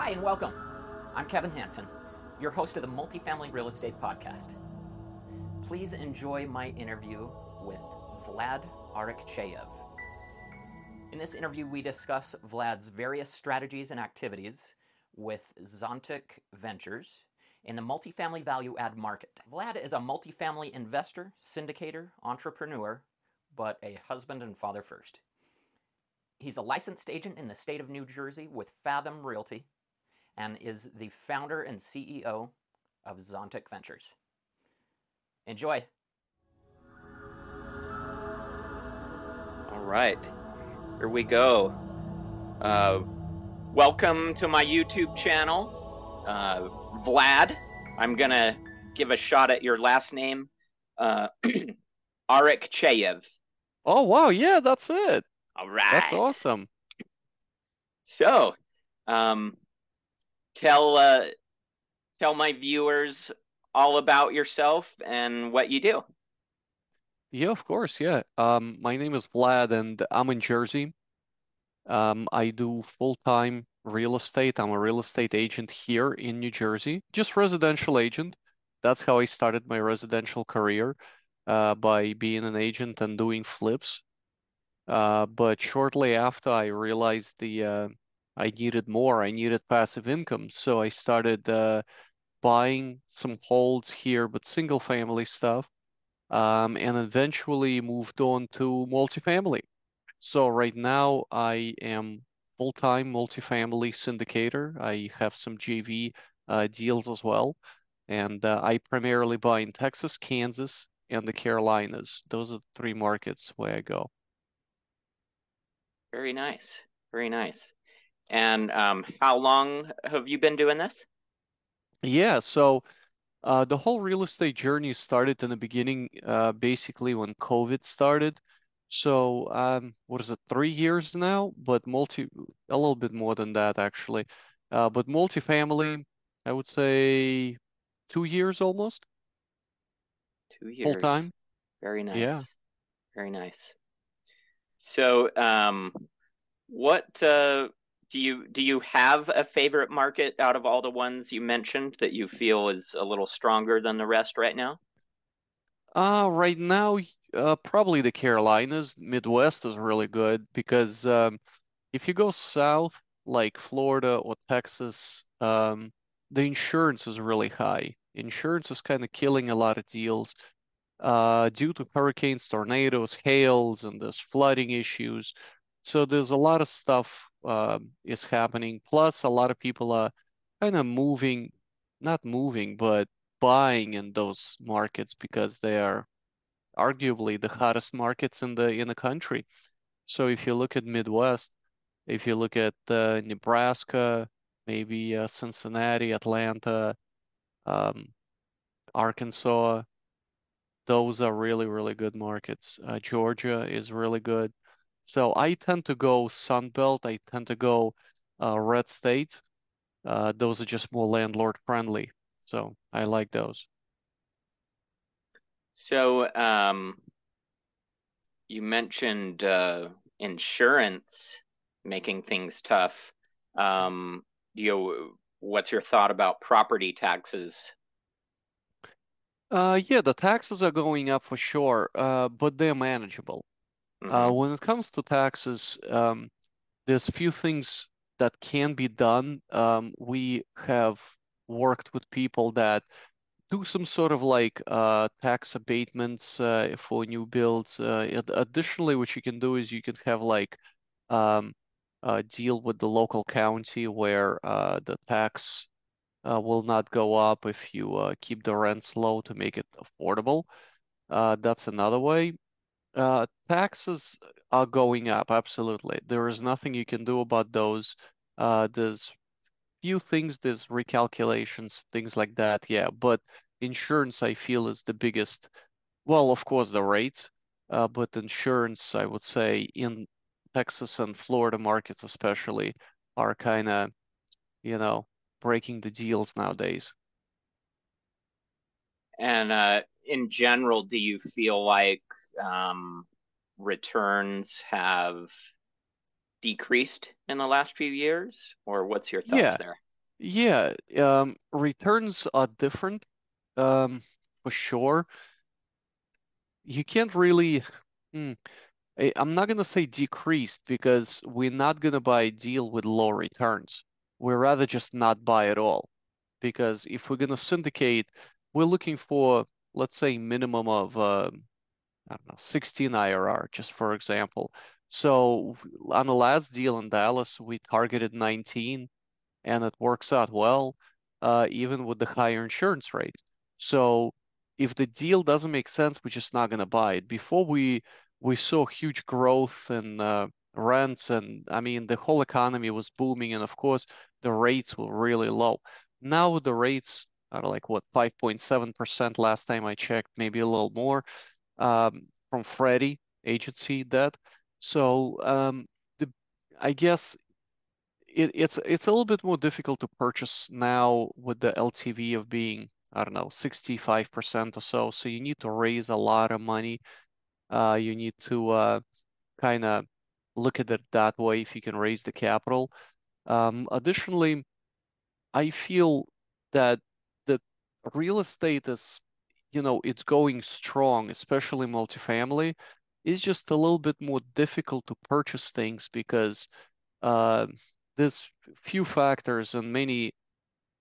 Hi, and welcome. I'm Kevin Hansen, your host of the Multifamily Real Estate Podcast. Please enjoy my interview with Vlad Arakcheyev. In this interview, we discuss Vlad's various strategies and activities with Zontic Ventures in the multifamily value add market. Vlad is a multifamily investor, syndicator, entrepreneur, but a husband and father first. He's a licensed agent in the state of New Jersey with Fathom Realty and is the founder and CEO of Zontic Ventures. Enjoy. All right, here we go. Uh, welcome to my YouTube channel, uh, Vlad. I'm gonna give a shot at your last name, uh, Arakcheyev. Oh wow, yeah, that's it. All right, That's awesome. So, um, tell uh, tell my viewers all about yourself and what you do. Yeah, of course, yeah. Um, my name is Vlad and I'm in Jersey. Um, I do full-time real estate. I'm a real estate agent here in New Jersey, just residential agent. That's how I started my residential career, uh, by being an agent and doing flips. Uh, but shortly after, I realized the uh, I needed more. I needed passive income, so I started uh, buying some holds here, but single family stuff, um, and eventually moved on to multifamily. So right now I am full-time multifamily syndicator. I have some JV uh, deals as well, and uh, I primarily buy in Texas, Kansas, and the Carolinas. Those are the three markets where I go. Very nice, very nice. And um, how long have you been doing this? Yeah, so uh, the whole real estate journey started in the beginning, uh, basically when COVID started. So, um, what is it, three years now? But multi, a little bit more than that actually. Uh, but multifamily, I would say two years almost, Two years. full time. Very nice. Yeah. Very nice. So, um, what uh, do you do you have a favorite market out of all the ones you mentioned that you feel is a little stronger than the rest right now? Uh, right now, uh, probably the Carolinas. Midwest is really good because um, if you go south, like Florida or Texas, um, the insurance is really high. Insurance is kind of killing a lot of deals uh, due to hurricanes, tornadoes, hails, and there's flooding issues. So there's a lot of stuff uh, is happening. Plus, a lot of people are kind of moving, not moving, but buying in those markets because they are arguably the hottest markets in the in the country. So if you look at Midwest, if you look at uh, Nebraska, maybe uh, Cincinnati, Atlanta, um, Arkansas, those are really, really good markets. Uh, Georgia is really good. So I tend to go Sun Belt. I tend to go uh, red states. Uh, those are just more landlord friendly. So I like those. So, um, you mentioned uh, insurance making things tough. Um, you know, what's your thought about property taxes? Uh, yeah, the taxes are going up for sure, uh, but they're manageable. Uh, hmm when it comes to taxes, um, there's few things that can be done. Um, we have worked with people that do some sort of like uh, tax abatements uh, for new builds. Uh, additionally, what you can do is you can have like um, uh, deal with the local county where uh, the tax uh, will not go up if you uh, keep the rents low to make it affordable. Uh, that's another way. Uh, taxes are going up, absolutely. There is nothing you can do about those. Uh, there's few things, there's recalculations, things like that, yeah. But insurance, I feel, is the biggest. Well, of course, the rates, uh, but insurance, I would say, in Texas and Florida markets especially, are kind of, you know, breaking the deals nowadays. And uh, in general, do you feel like um, returns have decreased in the last few years, or what's your thoughts Yeah, there? Yeah, um, returns are different, um, for sure. You can't really, hmm, I, I'm not gonna say decreased because we're not gonna buy a deal with low returns. We'd rather just not buy at all. Because if we're gonna syndicate, we're looking for, let's say, minimum of uh, I don't know, 16 IRR, just for example. So on the last deal in Dallas, we targeted 19 and it works out well, uh, even with the higher insurance rates. So if the deal doesn't make sense, we're just not going to buy it. Before we we saw huge growth in uh, rents, and I mean the whole economy was booming, and of course the rates were really low. Now the rates are like what 5.7% last time I checked, maybe a little more um, from Freddie agency debt. So um, the I guess it, it's it's a little bit more difficult to purchase now with the LTV of being, I don't know, 65% or so. So you need to raise a lot of money. Uh, you need to uh, kind of look at it that way if you can raise the capital. Um, additionally, I feel that the real estate is, you know, it's going strong, especially multifamily. It's just a little bit more difficult to purchase things because uh, there's few factors and many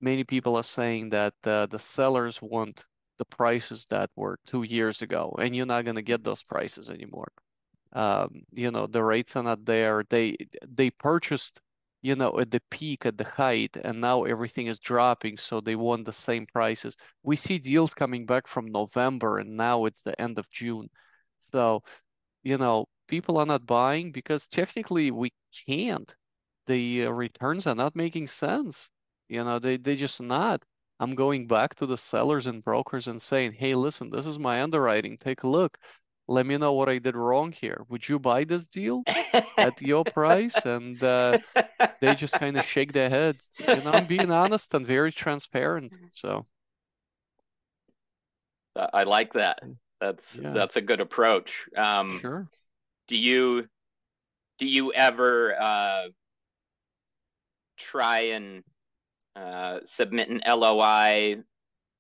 many people are saying that uh, the sellers want the prices that were two years ago and you're not going to get those prices anymore um, you know the rates are not there they they purchased you know at the peak at the height and now everything is dropping so they want the same prices we see deals coming back from november and now it's the end of june so you know people are not buying because technically we can't the uh, returns are not making sense. You know, they they just not. I'm going back to the sellers and brokers and saying, "Hey, listen, this is my underwriting. Take a look. Let me know what I did wrong here. Would you buy this deal at your price?" And uh, they just kind of shake their heads. You know, I'm being honest and very transparent. So I like that. That's yeah, that's a good approach. Um, sure. do you do you ever uh, try and uh, submit an LOI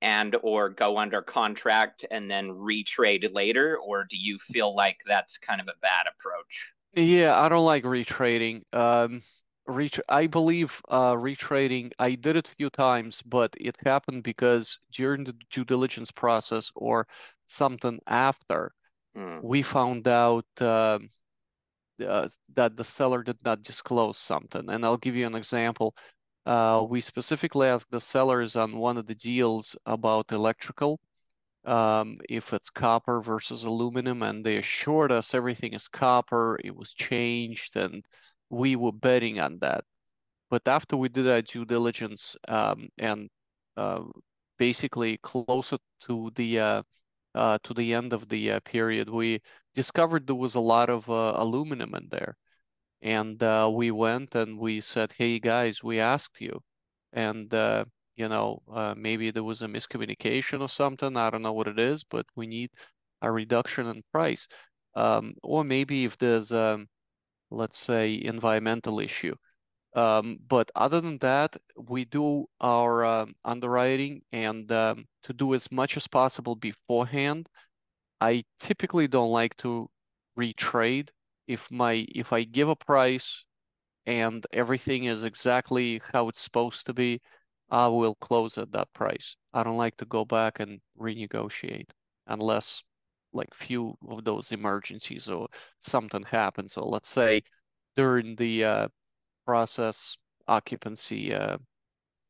and or go under contract and then retrade later, or do you feel like that's kind of a bad approach? Yeah, I don't like retrading. Um, ret I believe uh, retrading, I did it a few times, but it happened because during the due diligence process or something after, Hmm. we found out uh, uh, that the seller did not disclose something. And I'll give you an example. Uh, we specifically asked the sellers on one of the deals about electrical, um, if it's copper versus aluminum, and they assured us everything is copper, it was changed, and we were betting on that. But after we did our due diligence um, and uh, basically closer to the uh, uh, to the end of the uh, period, we discovered there was a lot of uh, aluminum in there. And uh, we went and we said, hey guys, we asked you. And, uh, you know, uh, maybe there was a miscommunication or something. I don't know what it is, but we need a reduction in price. Um, or maybe if there's, a let's say, environmental issue. Um, but other than that, we do our um, underwriting and um, to do as much as possible beforehand. I typically don't like to retrade if my if I give a price and everything is exactly how it's supposed to be, I will close at that price. I don't like to go back and renegotiate unless like few of those emergencies or something happens. So let's say during the uh, process occupancy, uh,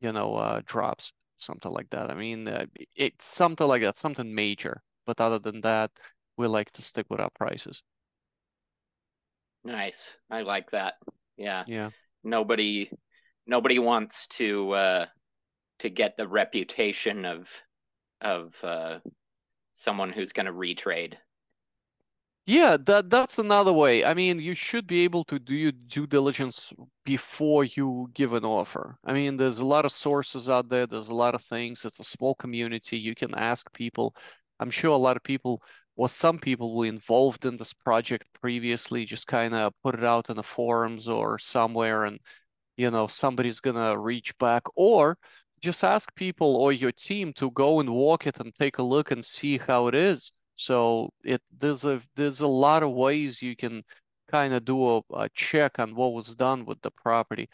you know, uh, drops, something like that. I mean, uh, it's something like that, something major. But other than that, we like to stick with our prices. Nice. I like that. Yeah. Yeah. Nobody nobody wants to uh to get the reputation of of uh someone who's going to retrade. Yeah, that that's another way. I mean, you should be able to do your due diligence before you give an offer. I mean, there's a lot of sources out there, there's a lot of things. It's a small community. You can ask people. I'm sure a lot of people or some people were involved in this project previously, just kind of put it out in the forums or somewhere and you know, somebody's gonna reach back, or just ask people or your team to go and walk it and take a look and see how it is. So it there's a there's a lot of ways you can kind of do a, a check on what was done with the property.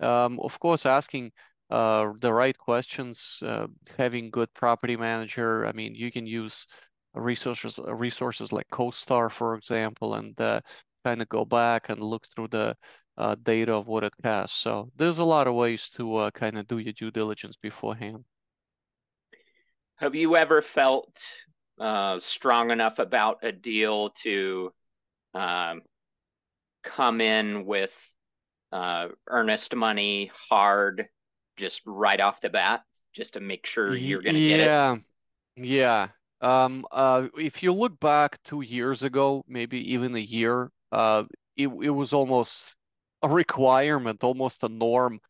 Um, of course, asking uh, the right questions, uh, having good property manager. I mean, you can use resources resources like CoStar, for example, and uh, kind of go back and look through the uh, data of what it has. So there's a lot of ways to uh, kind of do your due diligence beforehand. Have you ever felt uh, strong enough about a deal to um, come in with uh, earnest money hard, just right off the bat, just to make sure you're going to yeah, get it? Yeah, yeah. Um, uh, if you look back two years ago, maybe even a year, uh, it it was almost a requirement, almost a norm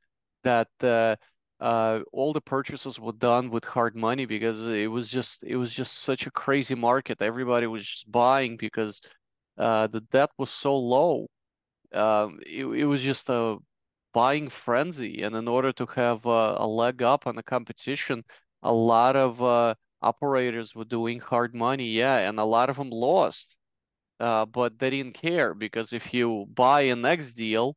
that uh, uh, all the purchases were done with hard money because it was just it was just such a crazy market. Everybody was just buying because uh, the debt was so low. Um, it it was just a buying frenzy, and in order to have uh, a leg up on the competition, a lot of uh, operators were doing hard money, yeah, and a lot of them lost. Uh, but they didn't care because if you buy a next deal,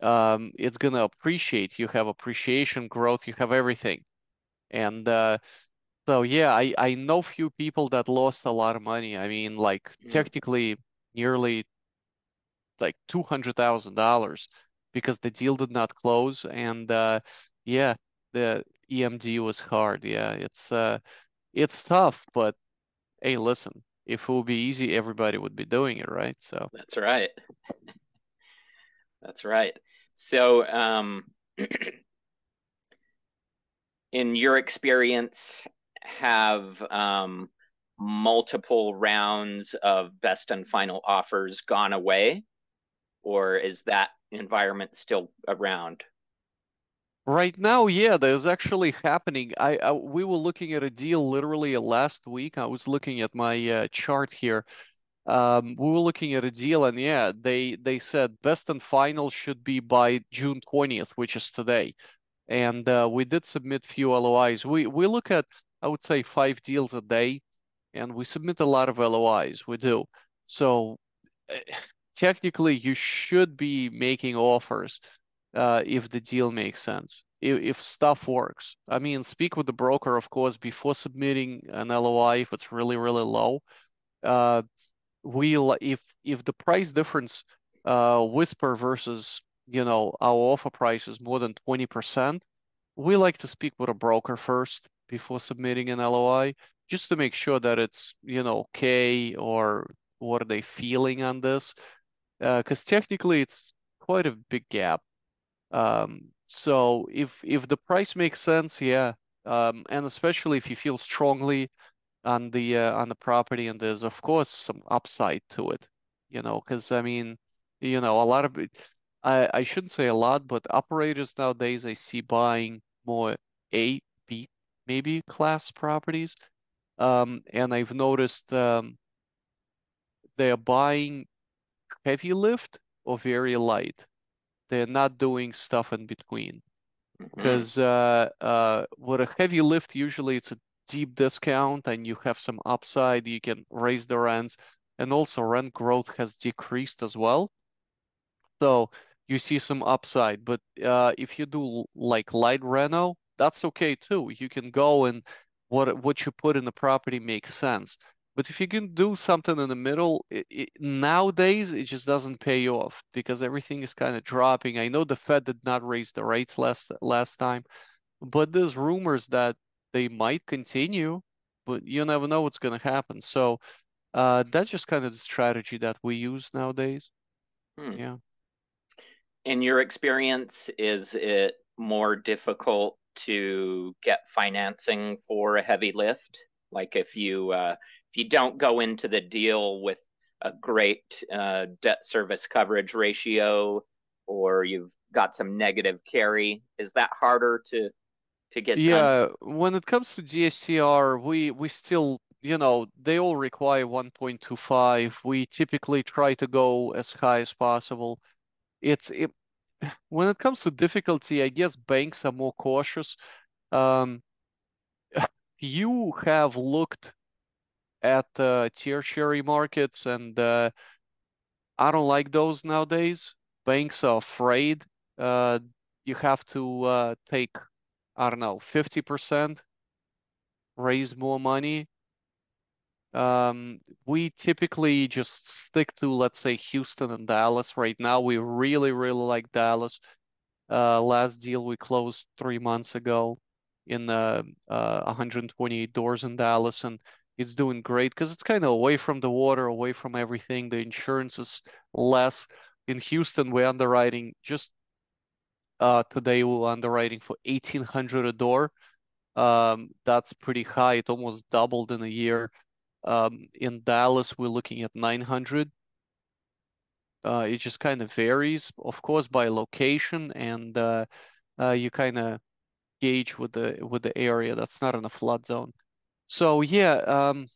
um, it's gonna appreciate. You have appreciation, growth, you have everything. And uh, so yeah, I I know few people that lost a lot of money. I mean, like Mm. technically nearly like two hundred thousand dollars because the deal did not close. And uh, yeah, the EMD was hard. Yeah, it's uh, it's tough, but hey, listen, if it would be easy, everybody would be doing it, right? So That's right. That's right. So, um, in your experience, have um, multiple rounds of best and final offers gone away, or is that environment still around? Right now, yeah, there's actually happening. I, I we were looking at a deal literally last week. I was looking at my uh, chart here. Um, we were looking at a deal, and yeah, they they said best and final should be by June 20th, which is today. And uh, we did submit few LOIs. We we look at I would say five deals a day, and we submit a lot of LOIs. We do. So eh, technically, you should be making offers uh, if the deal makes sense, if, if stuff works. I mean, speak with the broker, of course, before submitting an LOI if it's really, really low. Uh, we if if the price difference uh, whisper versus you know our offer price is more than 20%, we like to speak with a broker first before submitting an LOI, just to make sure that it's you know okay or what are they feeling on this, because uh, technically it's quite a big gap um, so if if the price makes sense, yeah, um, and especially if you feel strongly on the uh, on the property, and there's of course some upside to it, you know, because I mean, you know, a lot of I I shouldn't say a lot, but operators nowadays I see buying more A, B, maybe class properties, um, and I've noticed um, they're buying heavy lift or very light they're not doing stuff in between. Mhm. Because uh, uh, with a heavy lift, usually it's a deep discount and you have some upside. You can raise the rents, and also rent growth has decreased as well. So you see some upside. But uh, if you do like light reno, that's okay too. You can go and what what you put in the property makes sense. But if you can do something in the middle, it, it, nowadays it just doesn't pay off because everything is kind of dropping. I know the Fed did not raise the rates last last time, but there's rumors that they might continue, but you never know what's going to happen. So uh, that's just kind of the strategy that we use nowadays. Hmm. Yeah. In your experience, is it more difficult to get financing for a heavy lift? Like if you uh, you don't go into the deal with a great uh, debt service coverage ratio, or you've got some negative carry, is that harder to to get done? Yeah, when it comes to DSCR, we we still, you know, they all require 1.25. We typically try to go as high as possible. It's it, when it comes to difficulty, I guess banks are more cautious. Um, you have looked at uh, tertiary markets, and uh, I don't like those nowadays. Banks are afraid. Uh, you have to uh, take, I don't know, 50%, raise more money. Um, we typically just stick to, let's say, Houston and Dallas right now. We really, really like Dallas. Uh, last deal we closed three months ago in uh, uh, 128 doors in Dallas, and it's doing great because it's kind of away from the water, away from everything. The insurance is less. In Houston, we're underwriting just uh, today we're underwriting for 1800 a door. Um, that's pretty high. It almost doubled in a year. Um, in Dallas, we're looking at 900. Uh, it just kind of varies, of course, by location, and uh, uh, you kind of gauge with the with the area that's not in a flood zone. So yeah, um,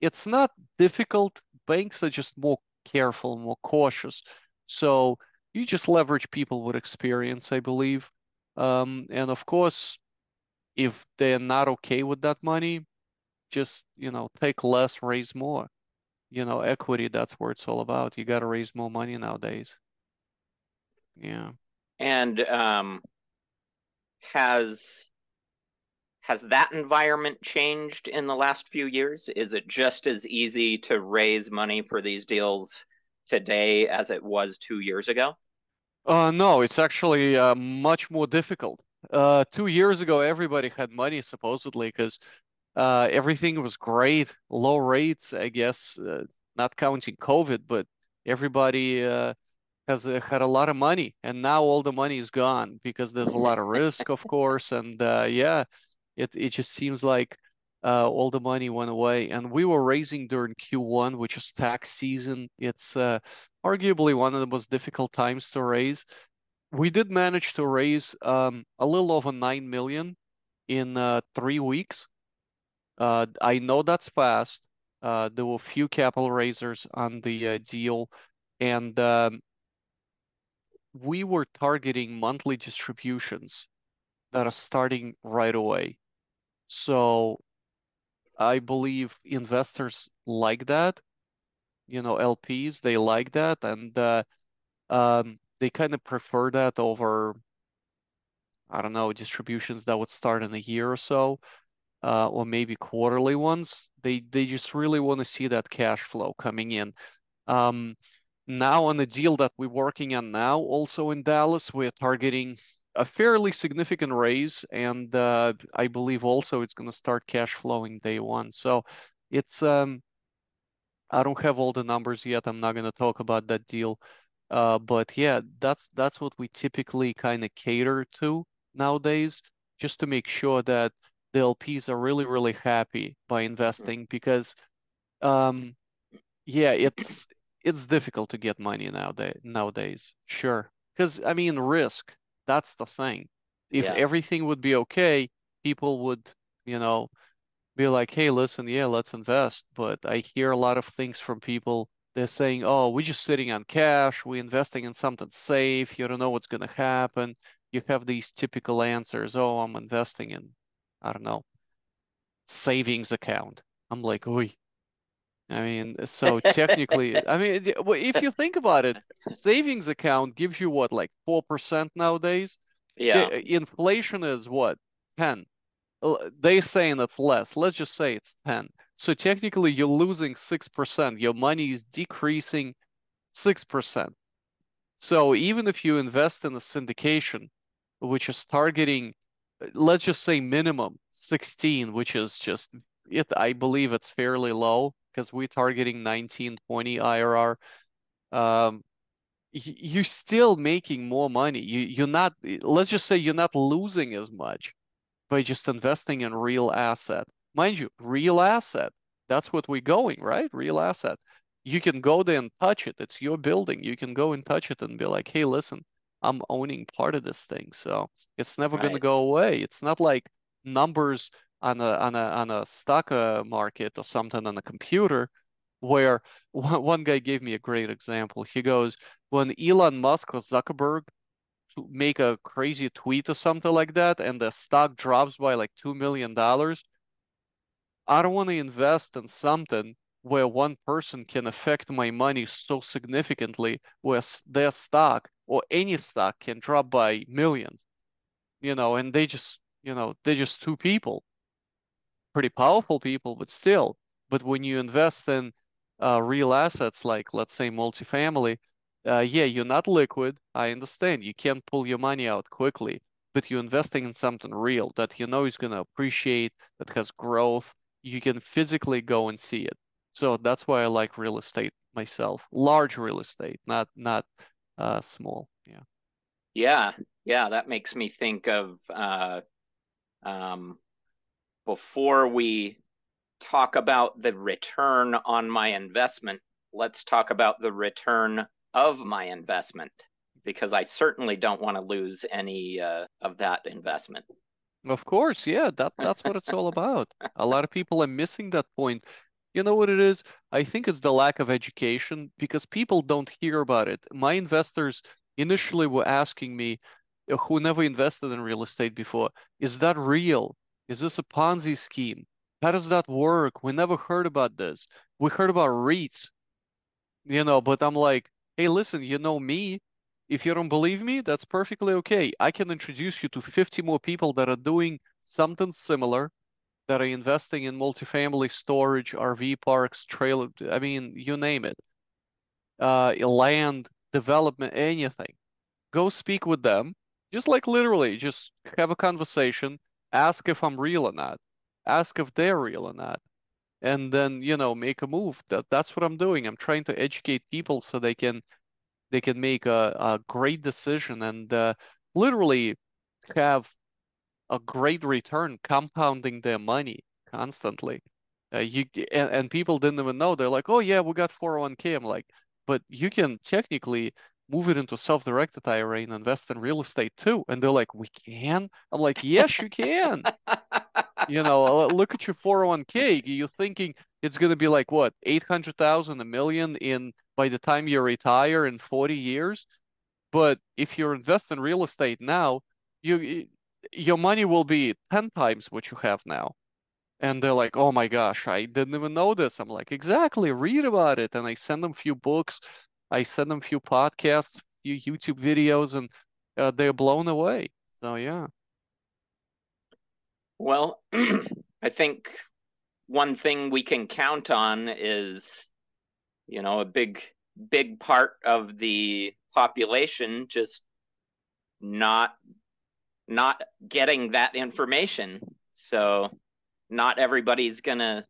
it's not difficult. Banks are just more careful, more cautious. So you just leverage people with experience, I believe. Um, and of course, if they're not okay with that money, just you know take less, raise more. You know, equity, that's what it's all about. You got to raise more money nowadays. Yeah. And um, has has that environment changed in the last few years? Is it just as easy to raise money for these deals today as it was two years ago? Uh, no, it's actually uh, much more difficult. Uh, two years ago, everybody had money supposedly because uh, everything was great, low rates, I guess, uh, not counting COVID, but everybody uh, has had a lot of money, and now all the money is gone because there's a lot of risk, of course, and yeah, it it just seems like uh, all the money went away. And we were raising during Q1, which is tax season. It's uh, arguably one of the most difficult times to raise. We did manage to raise um, a little over nine million in uh, three weeks. Uh, I know that's fast. Uh, there were few capital raisers on the uh, deal, and um, we were targeting monthly distributions that are starting right away. So I believe investors like that. You know, LPs, they like that, and uh, um, they kind of prefer that over, I don't know, distributions that would start in a year or so, uh, or maybe quarterly ones. They they just really want to see that cash flow coming in. Um, now on the deal that we're working on now, also in Dallas, we're targeting a fairly significant raise, and uh, I believe also it's going to start cash flowing day one. So it's um, I don't have all the numbers yet. I'm not going to talk about that deal, uh, but yeah, that's that's what we typically kind of cater to nowadays, just to make sure that the LPs are really really happy by investing because, um, yeah, it's it's difficult to get money nowadays. Nowadays, sure, because I mean risk. That's the thing. If Yeah. everything would be okay, people would, you know, be like, "Hey, listen, yeah, let's invest." But I hear a lot of things from people. They're saying, "Oh, we're just sitting on cash. We're investing in something safe. You don't know what's going to happen." You have these typical answers. "Oh, I'm investing in, I don't know, savings account." I'm like, "Oi." I mean, so technically, I mean, if you think about it, savings account gives you what, like 4% nowadays? Yeah. Te- inflation is what? 10. L- They saying it's less. Let's just say it's 10. So technically you're losing 6%. Your money is decreasing 6%. So even if you invest in a syndication, which is targeting, uh, let's just say minimum 16, which is just it, I believe it's fairly low because we're targeting 19, 20 IRR. Um, you're still making more money. You you're not, let's just say you're not losing as much by just investing in real asset. Mind you, real asset. That's what we're going, right? Real asset. You can go there and touch it. It's your building. You can go and touch it and be like, hey, listen, I'm owning part of this thing. So it's never going to go away. It's not like numbers on a on a on a stock uh, market or something on a computer where one, guy gave me a great example. He goes, when Elon Musk or Zuckerberg make a crazy tweet or something like that, and the stock drops by like two million dollars, I don't want to invest in something where one person can affect my money so significantly, where their stock or any stock can drop by millions, you know, and they just, you know, they're just two people, pretty powerful people, but still. But when you invest in uh, real assets like, let's say, multifamily, uh, yeah, you're not liquid. I understand. You can't pull your money out quickly, but you're investing in something real that you know is going to appreciate, that has growth. You can physically go and see it. So that's why I like real estate myself. Large real estate, not not uh, small. Yeah. Yeah, yeah, that makes me think of uh, um, before we talk about the return on my investment, let's talk about the return of my investment because I certainly don't want to lose any uh, of that investment. Of course, yeah, that that's what it's all about. A lot of people are missing that point. You know what it is? I think it's the lack of education because people don't hear about it. My investors initially were asking me, uh, who never invested in real estate before, is that real? Is this a Ponzi scheme? How does that work? We never heard about this. We heard about REITs, you know, but I'm like, hey, listen, you know me. If you don't believe me, that's perfectly okay. I can introduce you to 50 more people that are doing something similar, that are investing in multifamily storage, RV parks, trailer, I mean, you name it. Uh, land, development, anything. Go speak with them. Just like literally, just have a conversation, ask if I'm real or not, ask if they're real or not. And then you know make a move. That that's what i'm doing. I'm trying to educate people so they can they can make a, a great decision and uh, literally have a great return compounding their money constantly. Uh, you and, and people didn't even know. They're like oh yeah we got 401k i'm like but you can technically move it into self-directed IRA and invest in real estate too. And they're like, we can? I'm like, yes, you can. you know, uh, look at your 401k. You're thinking it's going to be like what, 800,000, a million in by the time you retire in 40 years. But if you invest in real estate now, you your money will be 10 times what you have now. And they're like, oh my gosh, I didn't even know this. I'm like, exactly, read about it. And I send them a few books I send them a few podcasts, few YouTube videos, and uh, they're blown away. So yeah. Well, I think one thing we can count on is, you know, a big big part of the population just not not getting that information. So not everybody's gonna,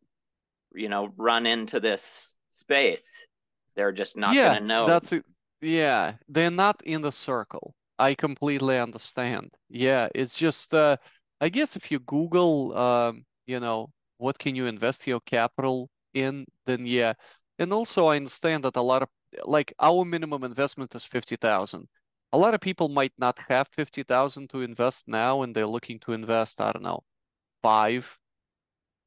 you know, run into this space. They're just not yeah, to know. That's it. Yeah, they're not in the circle. I completely understand. Yeah, it's just uh, I guess if you Google, um, you know, what can you invest your capital in, then yeah. And also I understand that a lot of like our minimum investment is 50,000. A lot of people might not have 50,000 to invest now and they're looking to invest, I don't know, 5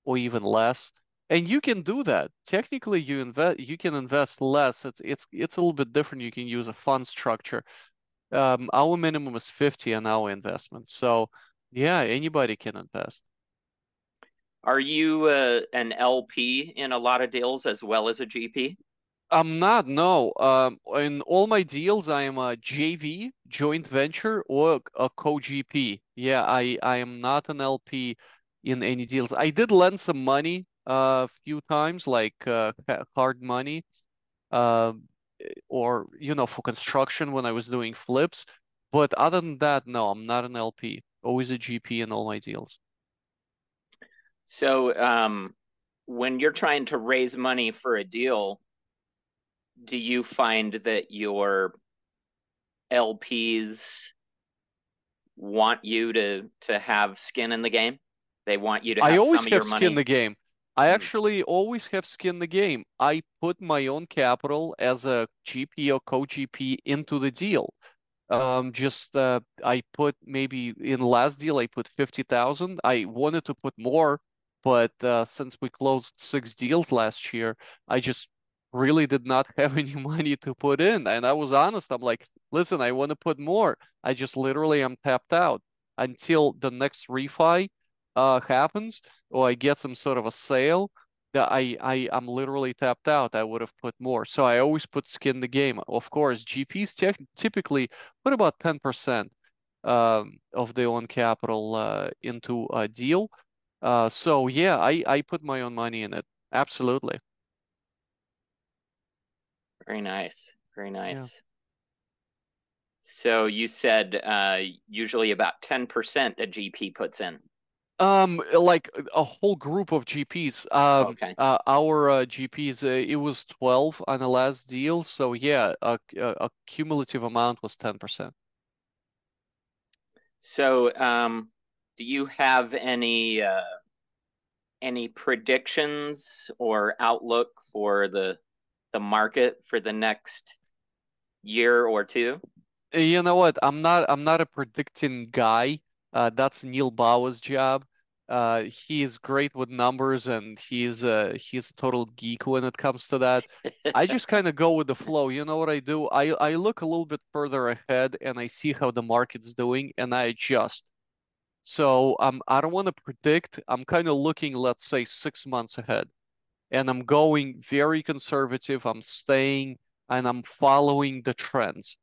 or even less and you can do that. Technically you invest you can invest less. It's it's it's a little bit different. You can use a fund structure. Um, our minimum is 50 on our investment. So yeah anybody can invest. Are you uh, an lp in a lot of deals as well as a gp i'm not no. Um, in all my deals i am a jv joint venture or a co-gp yeah i i am not an lp in any deals. I did lend some money a few times, like uh, hard money, uh, or you know, for construction when I was doing flips. But other than that, no, I'm not an LP. Always a GP in all my deals. So, um, when you're trying to raise money for a deal, do you find that your LPs want you to to have skin in the game? They want you to have I always have skin in the game. I Hmm. actually always have skin in the game. I put my own capital as a GP or co-GP into the deal. Um, just uh, I put maybe in last deal I put 50,000. I wanted to put more, but uh, since we closed six deals last year, I just really did not have any money to put in. And I was honest. I'm like, listen, I want to put more. I just literally am tapped out until the next refi uh, happens or I get some sort of a sale that I, I I'm literally tapped out. I would have put more. So I always put skin in the game. Of course, GPs typically put about 10% um, of their own capital uh, into a deal. Uh, so yeah, I, I put my own money in it. Absolutely. Very nice. Very nice. Yeah. So you said uh, usually about 10% a GP puts in. Um, like a whole group of GPs. Um, okay. Uh, our uh, GPs, uh, it was 12 on the last deal. So yeah, a, a cumulative amount was 10%. So, um, do you have any uh, any predictions or outlook for the the market for the next year or two? You know what? I'm not I'm not a predicting guy. Uh, that's Neil Bauer's job. Uh, he's great with numbers and he's a he's a total geek when it comes to that. I just kind of go with the flow. You know what I do? I I look a little bit further ahead and I see how the market's doing and I adjust. So um, I don't want to predict. I'm kind of looking, let's say, six months ahead, and I'm going very conservative. I'm staying and I'm following the trends.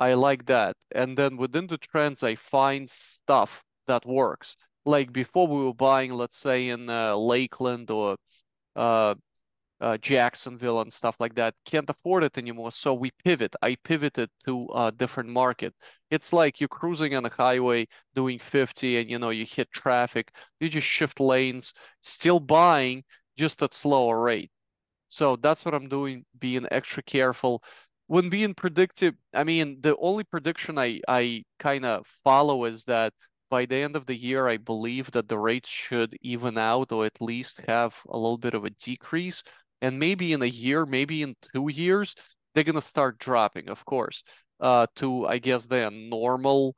I like that. And then within the trends, I find stuff that works. Like before we were buying, let's say in uh, Lakeland or uh, uh, Jacksonville and stuff like that, can't afford it anymore. So we pivot. I pivoted to a different market. It's like you're cruising on a highway doing 50 and you know you hit traffic. You just shift lanes, still buying, just at slower rate. So that's what I'm doing, being extra careful when being predictive, I mean, the only prediction I, I kind of follow is that by the end of the year, I believe that the rates should even out or at least have a little bit of a decrease. And maybe in a year, maybe in two years, they're going to start dropping, of course, uh, to, I guess, the normal,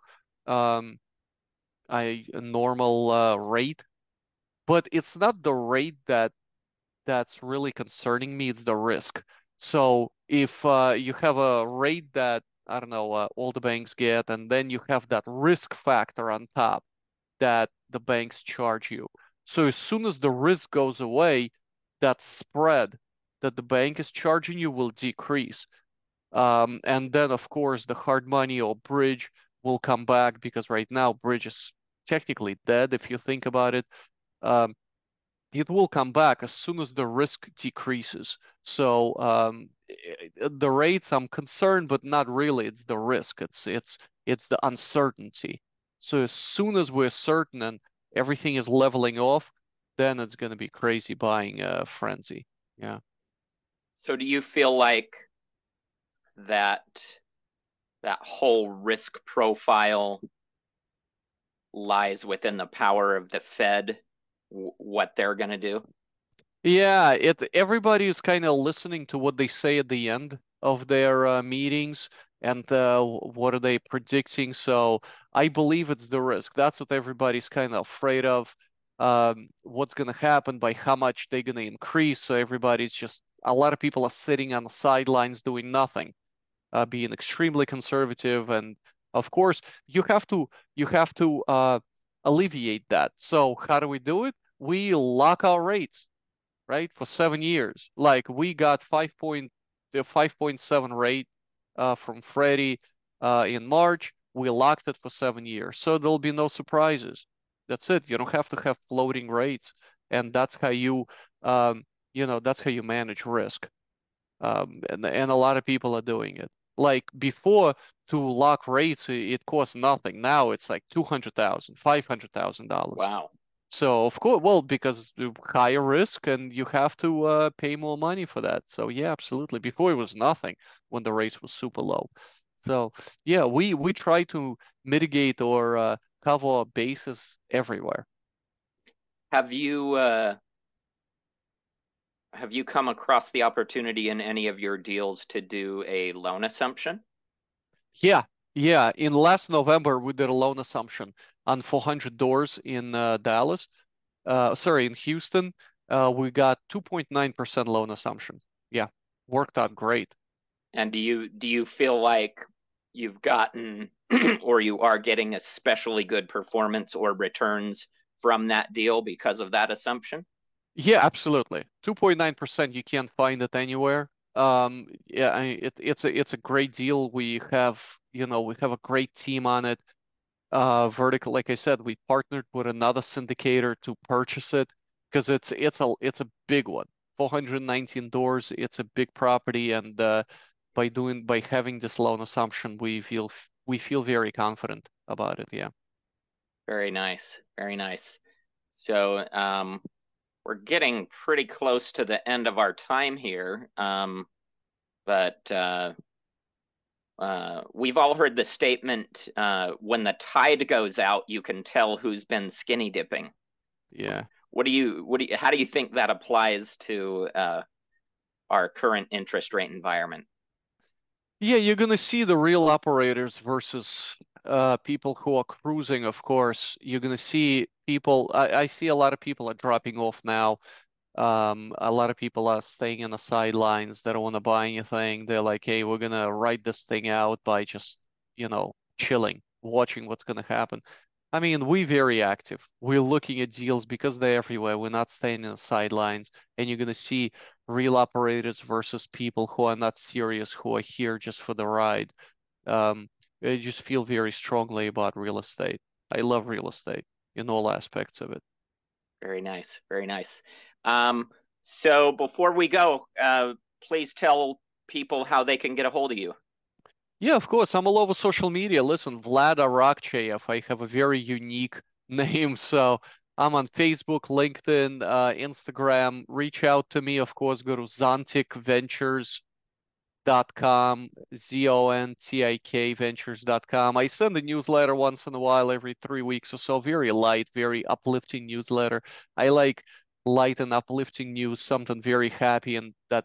um, I, normal uh, rate. But it's not the rate that that's really concerning me, it's the risk. So if uh, you have a rate that I don't know uh, all the banks get, and then you have that risk factor on top that the banks charge you. So as soon as the risk goes away, that spread that the bank is charging you will decrease. Um, and then of course the hard money or bridge will come back because right now bridge is technically dead if you think about it. Um, it will come back as soon as the risk decreases. So um, the rates, I'm concerned, but not really. It's the risk. It's it's it's the uncertainty. So as soon as we're certain and everything is leveling off, then it's going to be crazy buying uh, frenzy. Yeah. So do you feel like that that whole risk profile lies within the power of the Fed what they're going to do? Yeah, it everybody is kind of listening to what they say at the end of their uh, meetings and uh, what are they predicting. So I believe it's the risk. That's what everybody's kind of afraid of. Um, what's going to happen by how much they're going to increase. So everybody's just a lot of people are sitting on the sidelines doing nothing, uh, being extremely conservative. And of course, you have to you have to uh, alleviate that. So how do we do it? We lock our rates, right, for seven years. Like we got 5 point, the 5.7 rate uh, from Freddie uh, in March. We locked it for seven years. So there'll be no surprises. That's it. You don't have to have floating rates. And that's how you, um, you know, that's how you manage risk. Um, and, and a lot of people are doing it. Like before, to lock rates, it costs nothing. Now it's like $200,000, $500,000. Wow. So of course, well, because higher risk and you have to uh, pay more money for that. So yeah, absolutely. Before it was nothing when the rates was super low. So yeah, we we try to mitigate or uh, cover our bases everywhere. Have you uh, have you come across the opportunity in any of your deals to do a loan assumption? Yeah, yeah. In last November, we did a loan assumption on 400 doors in uh, Dallas. Uh, sorry, in Houston, uh, we got 2.9% loan assumption. Yeah. worked out great. And do you do you feel like you've gotten or you are getting especially good performance or returns from that deal because of that assumption? Yeah, absolutely. 2.9%, you can't find it anywhere. Um, yeah, I mean, it, it's a it's a great deal. We have, you know, we have a great team on it. Uh, vertical, like I said, we partnered with another syndicator to purchase it because it's it's a it's a big one. 419 doors, it's a big property, and uh, by doing by having this loan assumption, we feel we feel very confident about it. Yeah. Very nice. Very nice. So um, we're getting pretty close to the end of our time here. Um, but uh, uh, we've all heard the statement uh, when the tide goes out, you can tell who's been skinny dipping. Yeah. What do you, what do you, how do you think that applies to uh, our current interest rate environment? Yeah, you're gonna see the real operators versus uh, people who are cruising, of course. You're gonna see people. I, I see a lot of people are dropping off now. Um, a lot of people are staying in the sidelines. They don't want to buy anything. They're like, hey, we're gonna ride this thing out by just, you know, chilling, watching what's gonna happen. I mean, we're very active. We're looking at deals because they're everywhere. We're not staying in the sidelines. And you're going to see real operators versus people who are not serious, who are here just for the ride. Um, I just feel very strongly about real estate. I love real estate in all aspects of it. Very nice. Very nice. Um, so before we go, uh, please tell people how they can get a hold of you. Yeah, of course. I'm all over social media. Listen, Vlad Arakcheyev. I have a very unique name, so I'm on Facebook, LinkedIn, uh, Instagram. Reach out to me. Of course, go to zontikventures.com, Z-O-N-T-I-K ventures.com. I send a newsletter once in a while, every three weeks or so. Very light, very uplifting newsletter. I like light and uplifting news, something very happy and that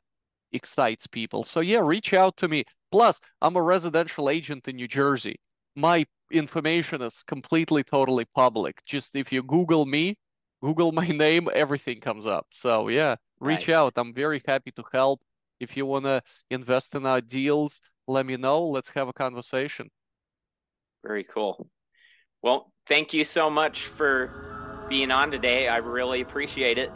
excites people. So yeah, reach out to me. Plus, I'm a residential agent in New Jersey. My information is completely, totally public. Just if you Google me, Google my name, everything comes up. So yeah, reach out. I'm very happy to help. If you want to invest in our deals, let me know. Let's have a conversation. Very cool. Well, thank you so much for being on today. I really appreciate it.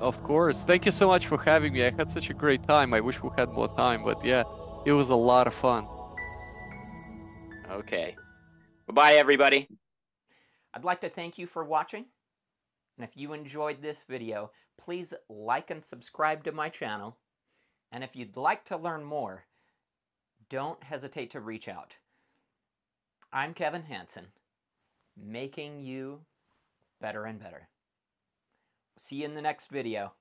Of course. Thank you so much for having me. I had such a great time. I wish we had more time, but yeah, it was a lot of fun. Okay. Bye, everybody. I'd like to thank you for watching. And if you enjoyed this video, please like and subscribe to my channel. And if you'd like to learn more, don't hesitate to reach out. I'm Kevin Hansen, making you better and better. See you in the next video.